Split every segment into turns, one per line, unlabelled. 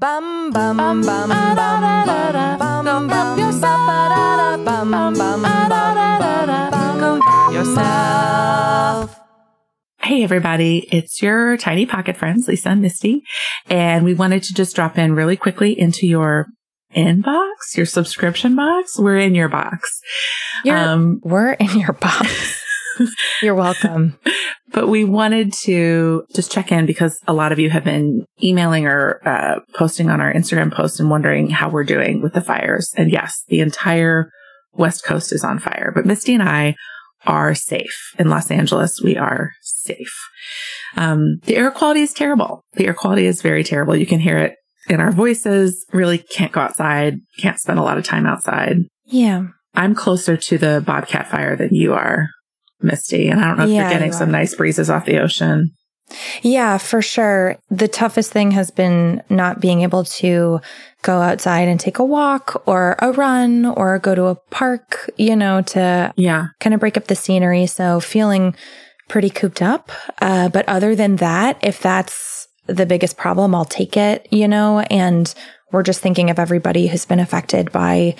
Bum bum bum bum bum bum bum bum yourself. Bum bum bum bum yourself.
Hey everybody, it's your tiny pocket friends, Lisa and Misty, and we wanted to just drop in really quickly into your inbox, your subscription box. We're in your box.
You're, um, we're in your box. You're welcome.
but we wanted to just check in because a lot of you have been emailing or uh, posting on our Instagram post and wondering how we're doing with the fires. And yes, the entire West Coast is on fire, but Misty and I are safe in Los Angeles. We are safe. Um, the air quality is terrible. The air quality is very terrible. You can hear it in our voices. Really can't go outside. Can't spend a lot of time outside.
Yeah.
I'm closer to the Bobcat fire than you are misty. And I don't know if yeah, you're getting you some nice breezes off the ocean.
Yeah, for sure. The toughest thing has been not being able to go outside and take a walk or a run or go to a park, you know, to
yeah,
kind of break up the scenery. So feeling pretty cooped up. Uh, but other than that, if that's the biggest problem, I'll take it, you know, and we're just thinking of everybody who's been affected by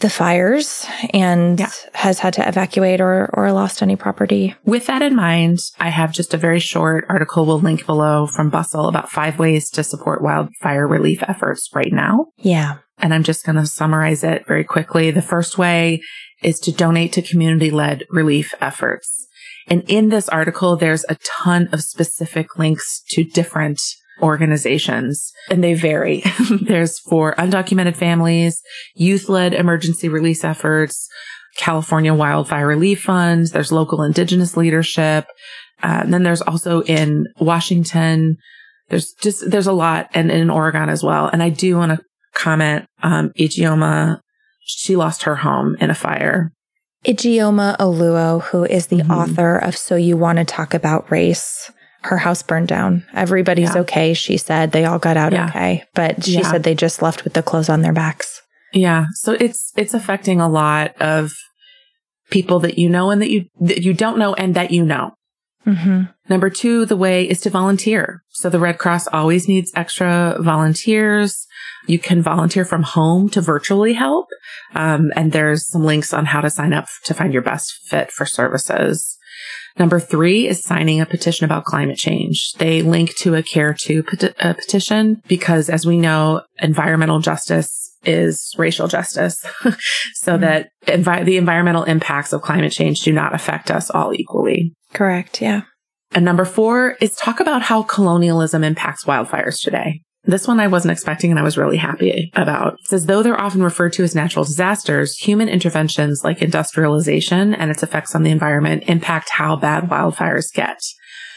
the fires and yeah. has had to evacuate or, or lost any property.
With that in mind, I have just a very short article we'll link below from Bustle about five ways to support wildfire relief efforts right now.
Yeah.
And I'm just going to summarize it very quickly. The first way is to donate to community led relief efforts. And in this article, there's a ton of specific links to different organizations and they vary. There's for undocumented families, youth led emergency release efforts, California Wildfire Relief Funds. There's local indigenous leadership. Uh, and then there's also in Washington. There's just, there's a lot and in Oregon as well. And I do want to comment, um, Ijeoma, she lost her home in a fire.
Ijeoma Oluo, who is the mm-hmm. author of So You Want to Talk About Race, her house burned down. Everybody's yeah. okay. She said they all got out yeah. okay, but she yeah. said they just left with the clothes on their backs.
Yeah. So it's, it's affecting a lot of people that you know and that you, that you don't know and that you know.
Mm-hmm.
Number two, the way is to volunteer. So the Red Cross always needs extra volunteers. You can volunteer from home to virtually help. Um, and there's some links on how to sign up to find your best fit for services. Number three is signing a petition about climate change. They link to a Care2 peti- a petition because as we know, environmental justice is racial justice so mm-hmm. that envi- the environmental impacts of climate change do not affect us all equally.
Correct. Yeah.
And number four is talk about how colonialism impacts wildfires today. This one I wasn't expecting and I was really happy about. It says, though they're often referred to as natural disasters, human interventions like industrialization and its effects on the environment impact how bad wildfires get.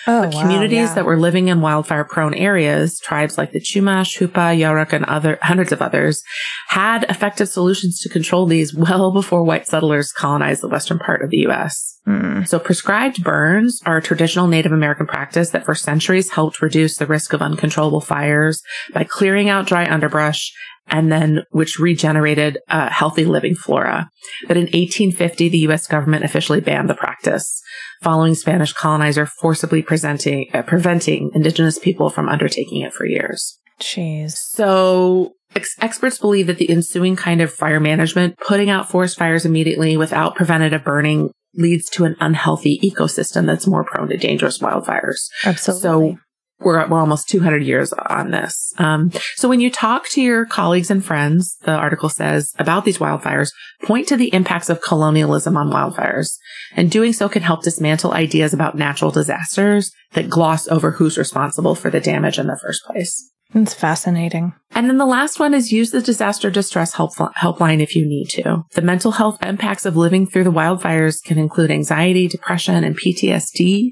Oh,
but communities
wow, yeah.
that were living in wildfire prone areas, tribes like the Chumash, Hupa, Yurok, and other hundreds of others had effective solutions to control these well before white settlers colonized the western part of the U.S.
Mm.
So prescribed burns are a traditional Native American practice that for centuries helped reduce the risk of uncontrollable fires by clearing out dry underbrush and then which regenerated a healthy living flora. But in 1850, the U.S. government officially banned the practice following Spanish colonizer forcibly presenting, uh, preventing indigenous people from undertaking it for years.
Jeez.
So ex- experts believe that the ensuing kind of fire management, putting out forest fires immediately without preventative burning leads to an unhealthy ecosystem that's more prone to dangerous wildfires.
Absolutely.
So we're, we're almost 200 years on this. Um, so when you talk to your colleagues and friends, the article says about these wildfires, point to the impacts of colonialism on wildfires. And doing so can help dismantle ideas about natural disasters that gloss over who's responsible for the damage in the first place.
It's fascinating.
And then the last one is use the disaster distress help, helpline if you need to. The mental health impacts of living through the wildfires can include anxiety, depression, and PTSD.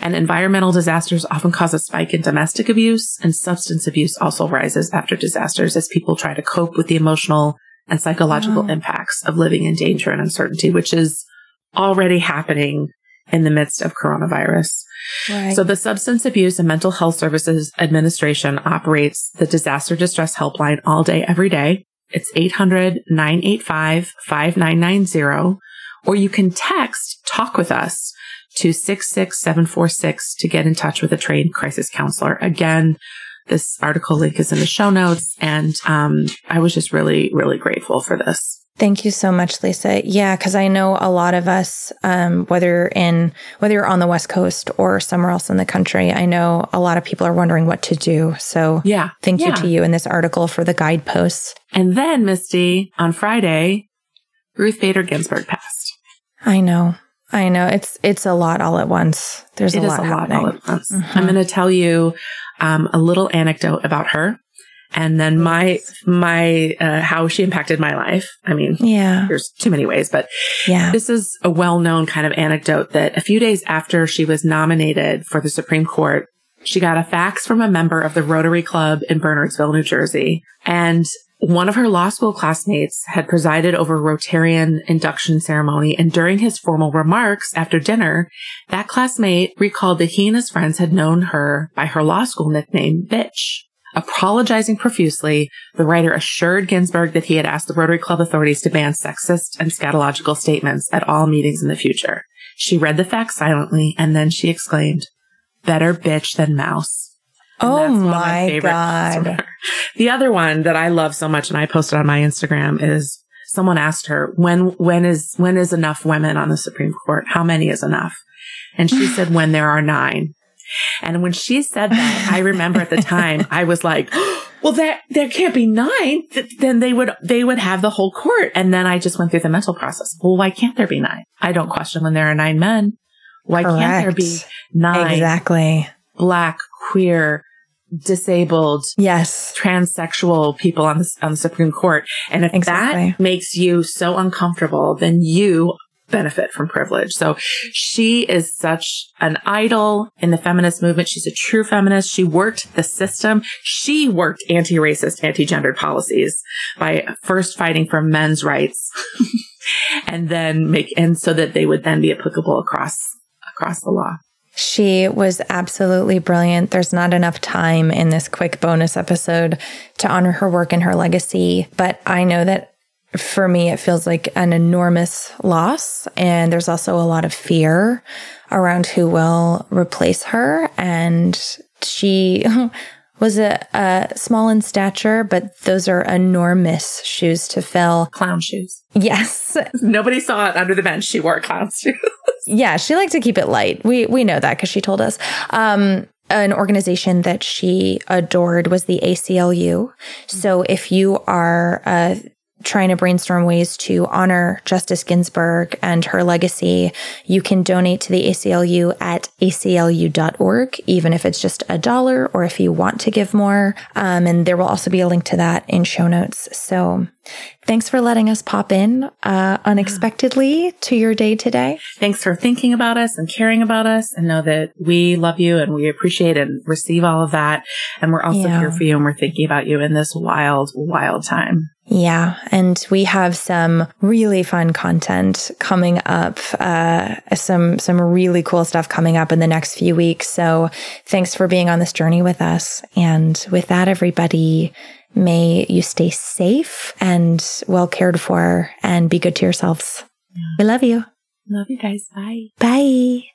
And environmental disasters often cause a spike in domestic abuse and substance abuse also rises after disasters as people try to cope with the emotional and psychological mm. impacts of living in danger and uncertainty, which is already happening in the midst of coronavirus.
Right.
So the Substance Abuse and Mental Health Services Administration operates the disaster distress helpline all day, every day. It's 800-985-5990, or you can text talk with us to 66746 to get in touch with a trained crisis counselor. Again, This article link is in the show notes. And um, I was just really, really grateful for this.
Thank you so much, Lisa. Yeah, because I know a lot of us, um, whether in whether you're on the West Coast or somewhere else in the country, I know a lot of people are wondering what to do. So
yeah,
thank
yeah.
you to you in this article for the guideposts.
And then, Misty, on Friday, Ruth Bader Ginsburg passed.
I know. I know it's it's a lot all at once. There's
it
a lot
a
happening.
lot all at once. Mm-hmm. I'm going to tell you um, a little anecdote about her, and then my my uh, how she impacted my life. I mean,
yeah,
there's too many ways, but
yeah,
this is a well known kind of anecdote that a few days after she was nominated for the Supreme Court, she got a fax from a member of the Rotary Club in Bernardsville, New Jersey, and one of her law school classmates had presided over Rotarian induction ceremony, and during his formal remarks after dinner, that classmate recalled that he and his friends had known her by her law school nickname, Bitch. Apologizing profusely, the writer assured Ginsburg that he had asked the Rotary Club authorities to ban sexist and scatological statements at all meetings in the future. She read the fax silently, and then she exclaimed, Better bitch than mouse.
Oh my God.
The other one that I love so much and I posted on my Instagram is someone asked her, when, when is, when is enough women on the Supreme Court? How many is enough? And she said, when there are nine. And when she said that, I remember at the time, I was like, well, that, there can't be nine. then they would, they would have the whole court. And then I just went through the mental process. Well, why can't there be nine? I don't question when there are nine men. Why
Correct.
can't there be nine?
Exactly.
Black, queer, disabled,
yes,
transsexual people on the, on the Supreme Court. And if
exactly.
that makes you so uncomfortable, then you benefit from privilege. So she is such an idol in the feminist movement. She's a true feminist. She worked the system. She worked anti-racist, anti-gendered policies by first fighting for men's rights and then make, and so that they would then be applicable across, across the law.
She was absolutely brilliant. There's not enough time in this quick bonus episode to honor her work and her legacy, but I know that for me, it feels like an enormous loss. And there's also a lot of fear around who will replace her. And she was a, a, small in stature, but those are enormous shoes to fill.
Clown shoes.
Yes.
Nobody saw it under the bench. She wore clown shoes.
yeah, she liked to keep it light. We we know that because she told us. Um, an organization that she adored was the ACLU. So if you are uh, trying to brainstorm ways to honor Justice Ginsburg and her legacy, you can donate to the ACLU at aclu.org, even if it's just a dollar or if you want to give more. Um, and there will also be a link to that in show notes. So thanks for letting us pop in uh, unexpectedly to your day today.
Thanks for thinking about us and caring about us and know that we love you and we appreciate and receive all of that. And we're also
Yeah.
here for you and we're thinking about you in this wild, wild time.
Yeah. And we have some really fun content coming up, uh, some, some really cool stuff coming up in the next few weeks. So thanks for being on this journey with us. And with that, everybody, may you stay safe and well cared for and be good to yourselves. We love you.
Love you guys. Bye.
Bye.